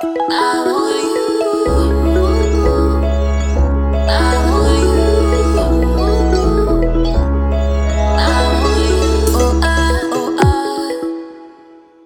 I want you.